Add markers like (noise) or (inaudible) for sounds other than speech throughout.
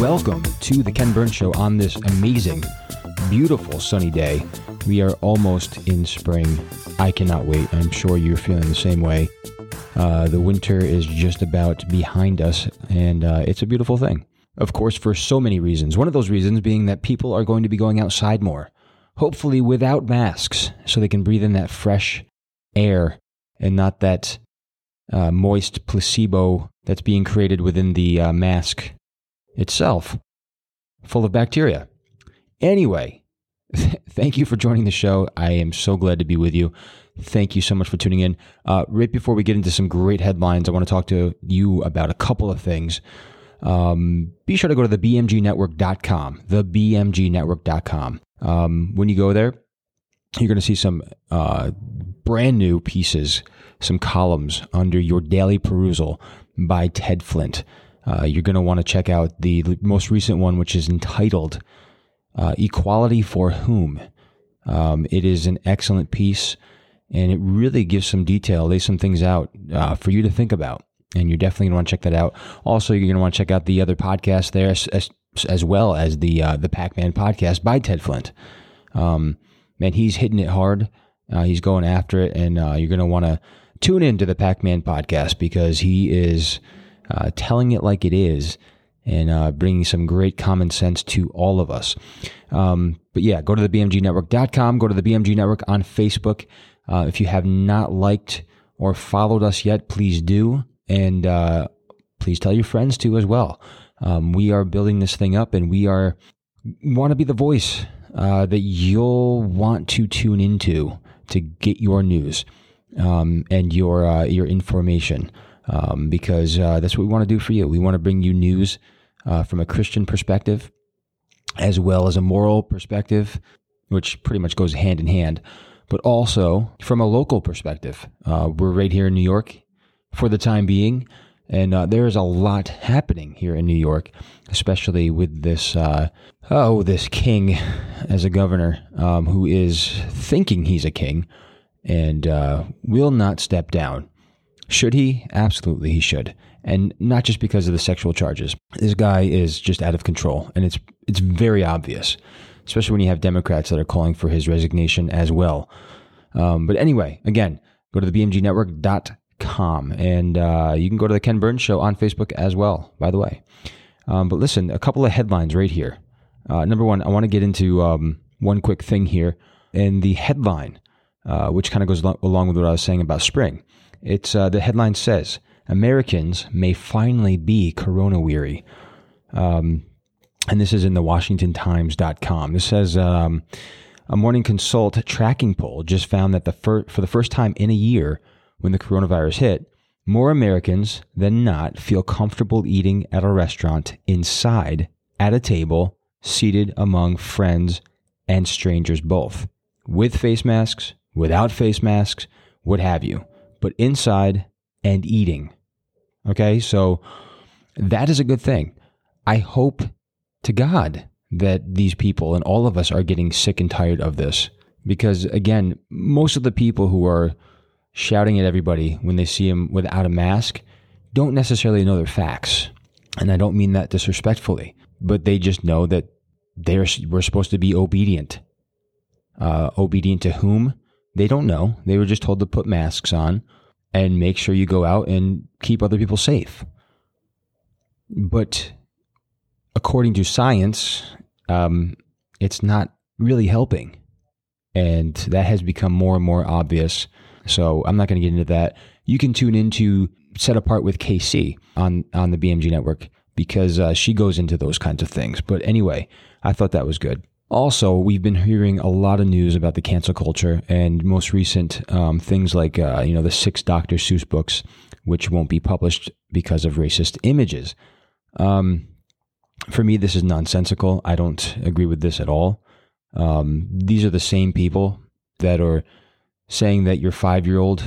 welcome to the Ken Burns Show on this amazing, beautiful sunny day. We are almost in spring. I cannot wait. I'm sure you're feeling the same way. Uh, the winter is just about behind us, and uh, it's a beautiful thing. Of course, for so many reasons. One of those reasons being that people are going to be going outside more, hopefully without masks, so they can breathe in that fresh air and not that uh, moist placebo that's being created within the uh, mask itself, full of bacteria. Anyway, (laughs) thank you for joining the show. I am so glad to be with you. Thank you so much for tuning in. Uh, right before we get into some great headlines, I want to talk to you about a couple of things. Um, be sure to go to the bmgnetwork.com, the bmgnetwork.com. Um, when you go there, you're going to see some uh, brand new pieces, some columns under your daily perusal by Ted Flint. Uh, you're going to want to check out the most recent one, which is entitled uh, Equality for Whom. Um, it is an excellent piece and it really gives some detail, lays some things out uh, for you to think about. And you're definitely going to want to check that out. Also, you're going to want to check out the other podcast there, as, as well as the uh, the Pac Man podcast by Ted Flint. Um, man, he's hitting it hard. Uh, he's going after it, and uh, you're going to want to tune in to the Pac Man podcast because he is uh, telling it like it is and uh, bringing some great common sense to all of us. Um, but yeah, go to the BMGnetwork.com, go to the BMG Network on Facebook. Uh, if you have not liked or followed us yet, please do. And uh, please tell your friends to as well. Um, we are building this thing up and we are want to be the voice uh, that you'll want to tune into to get your news um, and your uh, your information um, because uh, that's what we want to do for you. We want to bring you news uh, from a Christian perspective as well as a moral perspective, which pretty much goes hand in hand, but also from a local perspective. Uh, we're right here in New York for the time being. And uh, there is a lot happening here in New York, especially with this uh, oh this king (laughs) as a governor um, who is thinking he's a king and uh, will not step down. Should he? Absolutely, he should, and not just because of the sexual charges. This guy is just out of control, and it's it's very obvious, especially when you have Democrats that are calling for his resignation as well. Um, but anyway, again, go to the bmgnetwork.com, and uh, you can go to the Ken Burns Show on Facebook as well. By the way, um, but listen, a couple of headlines right here. Uh, number one, I want to get into um, one quick thing here, and the headline, uh, which kind of goes along with what I was saying about spring. It's uh, the headline says Americans may finally be corona weary. Um, and this is in the WashingtonTimes.com. This says um, a Morning Consult tracking poll just found that the fir- for the first time in a year, when the coronavirus hit, more Americans than not feel comfortable eating at a restaurant inside at a table, seated among friends and strangers both, with face masks, without face masks, what have you but inside and eating. Okay, so that is a good thing. I hope to God that these people and all of us are getting sick and tired of this because, again, most of the people who are shouting at everybody when they see him without a mask don't necessarily know their facts. And I don't mean that disrespectfully, but they just know that they're, we're supposed to be obedient. Uh, obedient to whom? They don't know. They were just told to put masks on and make sure you go out and keep other people safe. But according to science, um, it's not really helping. And that has become more and more obvious. So I'm not going to get into that. You can tune into Set Apart with KC on, on the BMG network because uh, she goes into those kinds of things. But anyway, I thought that was good. Also, we've been hearing a lot of news about the cancel culture and most recent um, things like, uh, you know, the six Dr. Seuss books, which won't be published because of racist images. Um, for me, this is nonsensical. I don't agree with this at all. Um, these are the same people that are saying that your five year old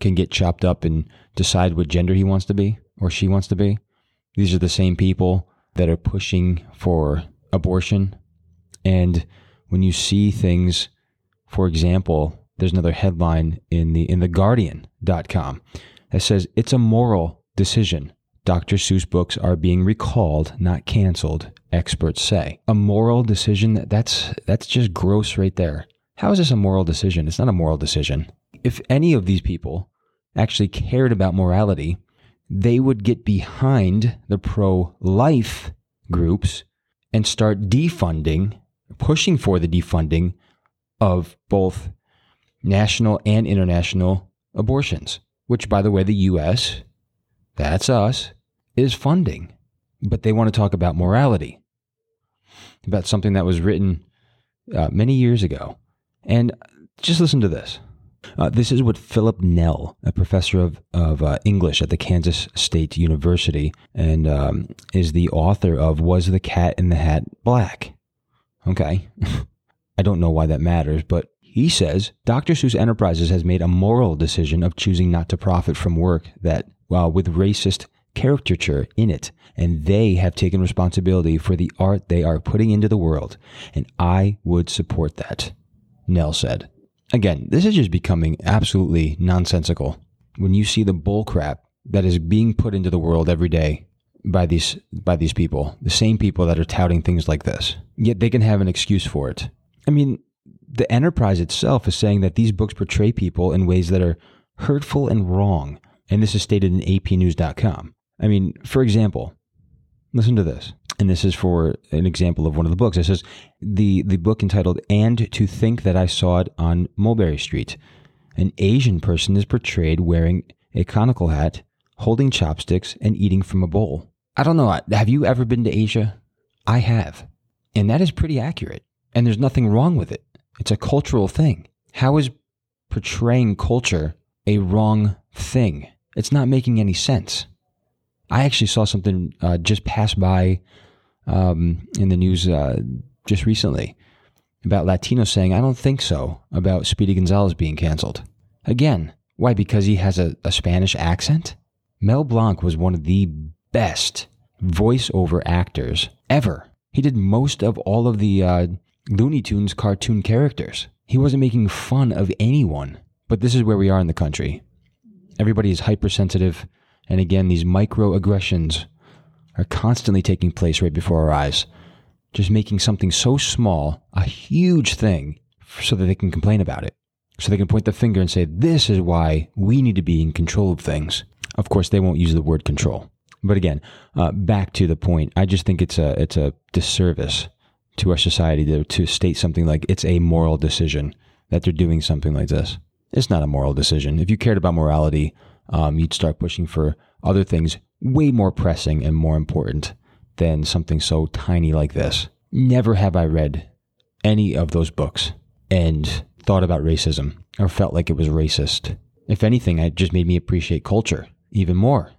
can get chopped up and decide what gender he wants to be or she wants to be. These are the same people that are pushing for abortion and when you see things, for example, there's another headline in the in the guardian.com that says it's a moral decision Dr. Seuss books are being recalled, not canceled, experts say. A moral decision, that's, that's just gross right there. How is this a moral decision? It's not a moral decision. If any of these people actually cared about morality, they would get behind the pro life groups and start defunding, pushing for the defunding of both national and international abortions, which, by the way, the US, that's us, is funding. But they want to talk about morality, about something that was written uh, many years ago. And just listen to this. Uh, this is what Philip Nel, a professor of, of uh, English at the Kansas State University, and um, is the author of Was the Cat in the Hat Black? Okay. (laughs) I don't know why that matters, but he says Dr. Seuss Enterprises has made a moral decision of choosing not to profit from work that, well, with racist caricature in it, and they have taken responsibility for the art they are putting into the world, and I would support that, Nel said. Again, this is just becoming absolutely nonsensical when you see the bullcrap that is being put into the world every day by these by these people, the same people that are touting things like this. Yet they can have an excuse for it. I mean, the enterprise itself is saying that these books portray people in ways that are hurtful and wrong, and this is stated in apnews.com. I mean, for example, listen to this. And this is for an example of one of the books. It says the, the book entitled And to Think That I Saw It on Mulberry Street. An Asian person is portrayed wearing a conical hat, holding chopsticks, and eating from a bowl. I don't know. Have you ever been to Asia? I have. And that is pretty accurate. And there's nothing wrong with it. It's a cultural thing. How is portraying culture a wrong thing? It's not making any sense. I actually saw something uh, just pass by um, in the news uh, just recently about Latinos saying, I don't think so, about Speedy Gonzales being canceled. Again, why? Because he has a, a Spanish accent? Mel Blanc was one of the best voiceover actors ever. He did most of all of the uh, Looney Tunes cartoon characters. He wasn't making fun of anyone. But this is where we are in the country. Everybody is hypersensitive. And again, these microaggressions are constantly taking place right before our eyes, just making something so small a huge thing so that they can complain about it. So they can point the finger and say, this is why we need to be in control of things. Of course, they won't use the word control. But again, uh, back to the point, I just think it's a, it's a disservice to our society to, to state something like it's a moral decision that they're doing something like this. It's not a moral decision. If you cared about morality, um, you'd start pushing for other things way more pressing and more important than something so tiny like this. Never have I read any of those books and thought about racism or felt like it was racist. If anything, it just made me appreciate culture even more.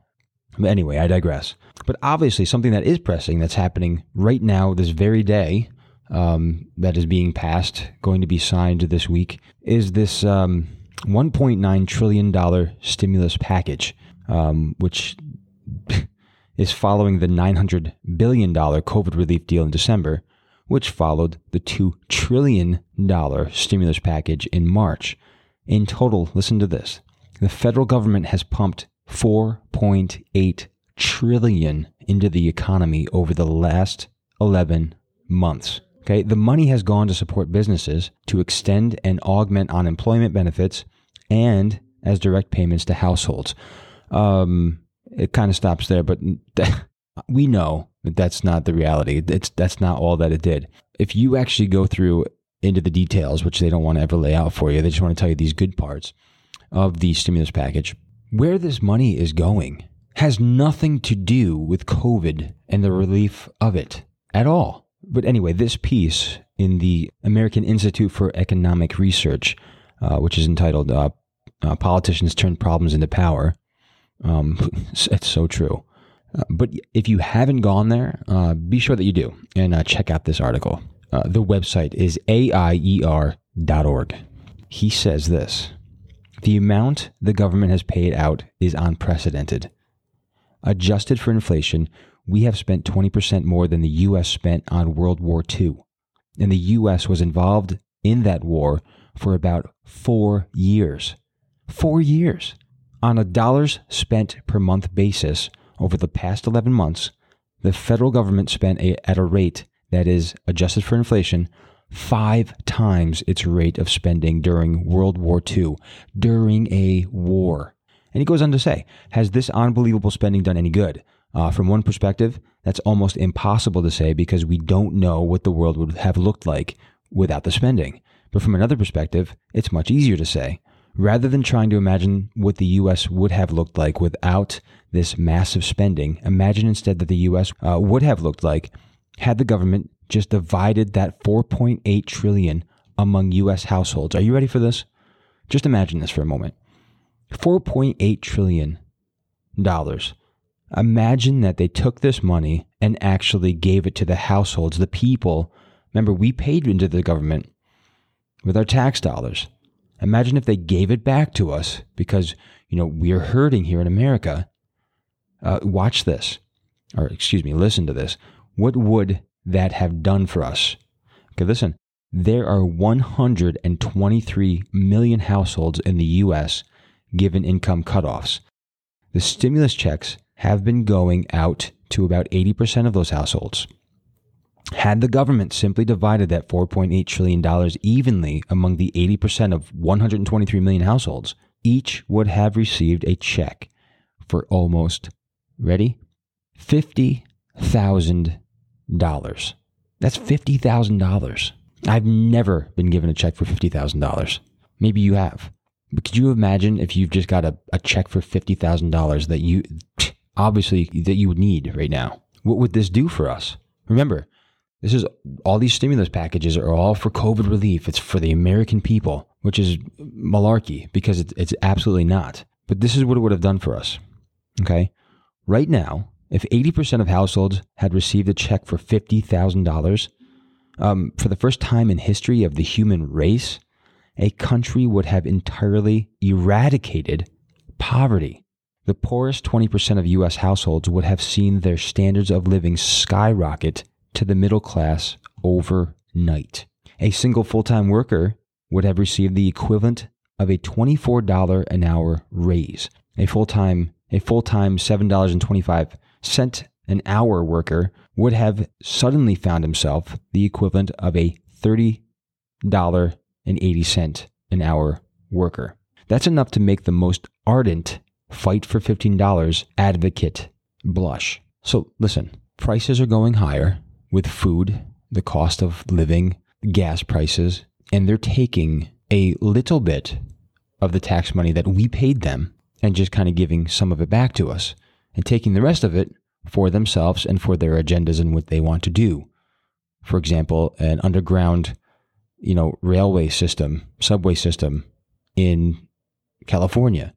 But anyway, I digress. But obviously, something that is pressing that's happening right now, this very day, um, that is being passed, going to be signed this week, is this um, $1.9 trillion stimulus package, um, which (laughs) is following the $900 billion COVID relief deal in December, which followed the $2 trillion stimulus package in March. In total, listen to this the federal government has pumped 4.8 trillion into the economy over the last 11 months. Okay, the money has gone to support businesses to extend and augment unemployment benefits and as direct payments to households. Um, it kind of stops there, but (laughs) we know that that's not the reality. It's, that's not all that it did. If you actually go through into the details, which they don't want to ever lay out for you, they just want to tell you these good parts of the stimulus package. Where this money is going has nothing to do with COVID and the relief of it at all. But anyway, this piece in the American Institute for Economic Research, uh, which is entitled uh, uh, Politicians Turn Problems into Power, um, (laughs) it's so true. Uh, but if you haven't gone there, uh, be sure that you do and uh, check out this article. The website is aier.org. He says this The amount the government has paid out is unprecedented. Adjusted for inflation, we have spent 20% more than the U.S. spent on World War II. And the U.S. was involved in that war for about four years. Four years. On a dollars spent per month basis, over the past 11 months, the federal government spent a, at a rate that is adjusted for inflation five times its rate of spending during World War II, during a war. And he goes on to say, has this unbelievable spending done any good? Uh, from one perspective, that's almost impossible to say because we don't know what the world would have looked like without the spending. But from another perspective, it's much easier to say. Rather than trying to imagine what the U.S. would have looked like without this massive spending, imagine instead that the U.S. Uh, would have looked like had the government just divided that 4.8 trillion among US households. Are you ready for this? Just imagine this for a moment. 4.8 trillion dollars. Imagine that they took this money and actually gave it to the households, the people. Remember, we paid into the government with our tax dollars. Imagine if they gave it back to us because, you know, we're hurting here in America. Uh, watch this, or excuse me, listen to this. What would that have done for us. Okay, listen, there are 123 million households in the U.S. given income cutoffs. The stimulus checks have been going out to about 80% of those households. Had the government simply divided that $4.8 trillion evenly among the 80% of 123 million households, each would have received a check for almost, ready? $50,000. That's fifty thousand dollars. I've never been given a check for fifty thousand dollars. Maybe you have. But could you imagine if you've just got a, a check for fifty thousand dollars that you (sniffs) obviously that you would need right now? What would this do for us? Remember, this is all these stimulus packages are all for COVID relief. It's for the American people, which is malarkey because it's, it's absolutely not. But this is what it would have done for us. Okay. Right now, if 80% of households had received a check for $50,000, um, for the first time in history of the human race, a country would have entirely eradicated poverty. The poorest 20% of US households would have seen their standards of living skyrocket to the middle class overnight. A single full time worker would have received the equivalent of a $24 an hour raise. A full time a full time $7.25 cent an hour worker would have suddenly found himself the equivalent of a $30.80 an hour worker. That's enough to make the most ardent fight for $15 advocate blush. So listen, prices are going higher with food, the cost of living, gas prices, and they're taking a little bit of the tax money that we paid them and just kind of giving some of it back to us and taking the rest of it for themselves and for their agendas and what they want to do. For example, an underground, you know, railway system, subway system in California,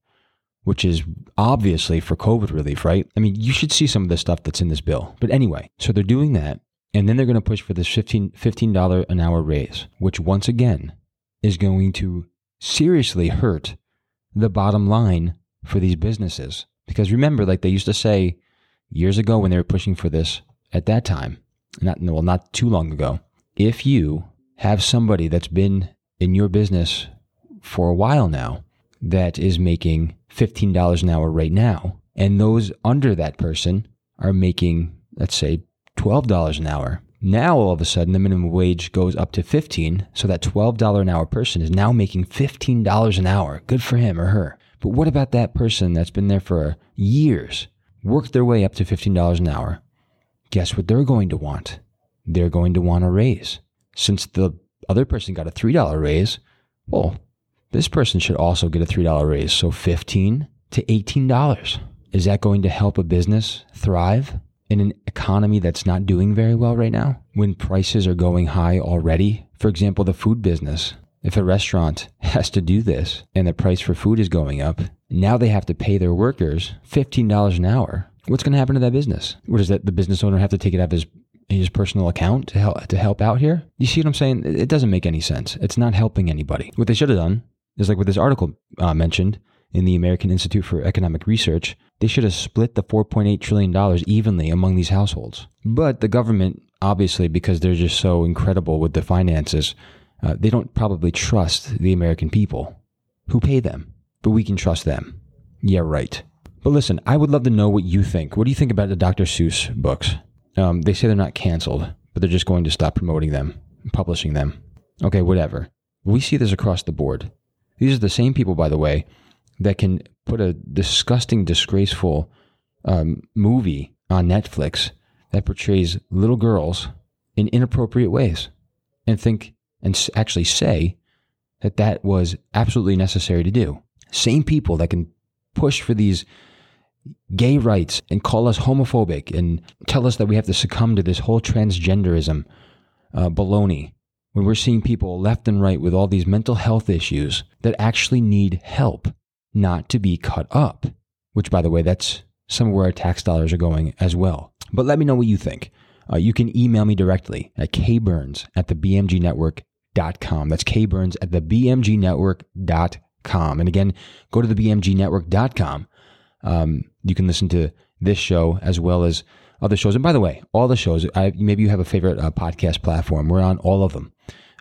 which is obviously for COVID relief, right? I mean, you should see some of the stuff that's in this bill. But anyway, so they're doing that. And then they're going to push for this $15, $15 an hour raise, which once again is going to seriously hurt the bottom line for these businesses. Because remember, like they used to say years ago when they were pushing for this at that time, not well, not too long ago, if you have somebody that's been in your business for a while now that is making $15 an hour right now, and those under that person are making, let's say, $12 an hour. Now all of a sudden the minimum wage goes up to 15, so that $12 an hour person is now making $15 an hour. Good for him or her. But what about that person that's been there for years, worked their way up to $15 an hour? Guess what they're going to want? They're going to want a raise. Since the other person got a $3 raise, well, this person should also get a $3 raise. So 15 to $18. Is that going to help a business thrive in an economy that's not doing very well right now? When prices are going high already? For example, the food business. If a restaurant (laughs) has to do this and the price for food is going up, now they have to pay their workers $15 an hour. What's going to happen to that business? What does that the business owner have to take it out of his his personal account to help to help out here? You see what I'm saying? It doesn't make any sense. It's not helping anybody. What they should have done is like what this article uh, mentioned in the American Institute for Economic Research. They should have split the 4.8 trillion dollars evenly among these households. But the government, obviously, because they're just so incredible with the finances, uh, they don't probably trust the American people who pay them, but we can trust them. Yeah, right. But listen, I would love to know what you think. What do you think about the Dr. Seuss books? Um, they say they're not canceled, but they're just going to stop promoting them, publishing them. Okay, whatever. We see this across the board. These are the same people, by the way, that can put a disgusting, disgraceful um, movie on Netflix that portrays little girls in inappropriate ways and think and actually say that that was absolutely necessary to do. Same people that can push for these gay rights and call us homophobic and tell us that we have to succumb to this whole transgenderism uh, baloney when we're seeing people left and right with all these mental health issues that actually need help, not to be cut up. Which, by the way, that's some of where our tax dollars are going as well. But let me know what you think. Uh, you can email me directly at kburns at the bmgnetwork.com. That's kburns at the bmgnetwork.com. And again, go to the bmgnetwork.com. Um, you can listen to this show as well as other shows. And by the way, all the shows, I, maybe you have a favorite uh, podcast platform. We're on all of them.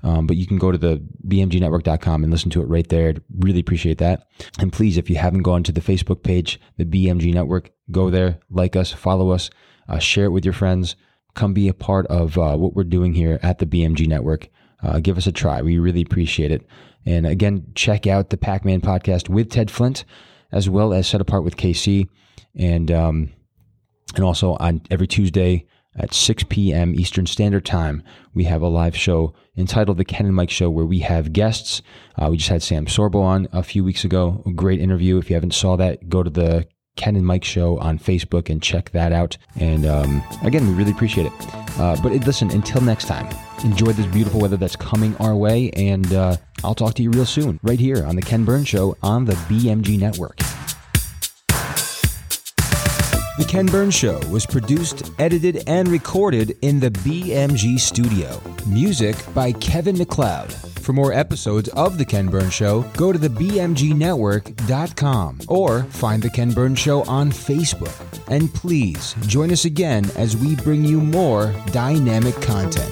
Um, but you can go to the bmgnetwork.com and listen to it right there. I'd really appreciate that. And please, if you haven't gone to the Facebook page, the BMG Network, go there, like us, follow us, uh, share it with your friends. Come be a part of uh, what we're doing here at the BMG Network. Uh, give us a try. We really appreciate it. And again, check out the Pac Man podcast with Ted Flint, as well as Set Apart with KC. And, um, and also on every Tuesday, at 6 p.m. Eastern Standard Time, we have a live show entitled The Ken and Mike Show, where we have guests. Uh, we just had Sam Sorbo on a few weeks ago. A great interview. If you haven't saw that, go to the Ken and Mike Show on Facebook and check that out. And um, again, we really appreciate it. Uh, but listen, until next time, enjoy this beautiful weather that's coming our way, and uh, I'll talk to you real soon, right here on the Ken Burns Show on the BMG Network. The Ken Burns Show was produced, edited, and recorded in the BMG studio. Music by Kevin MacLeod. For more episodes of The Ken Burns Show, go to the BMGNetwork.com or find The Ken Burns Show on Facebook. And please join us again as we bring you more dynamic content.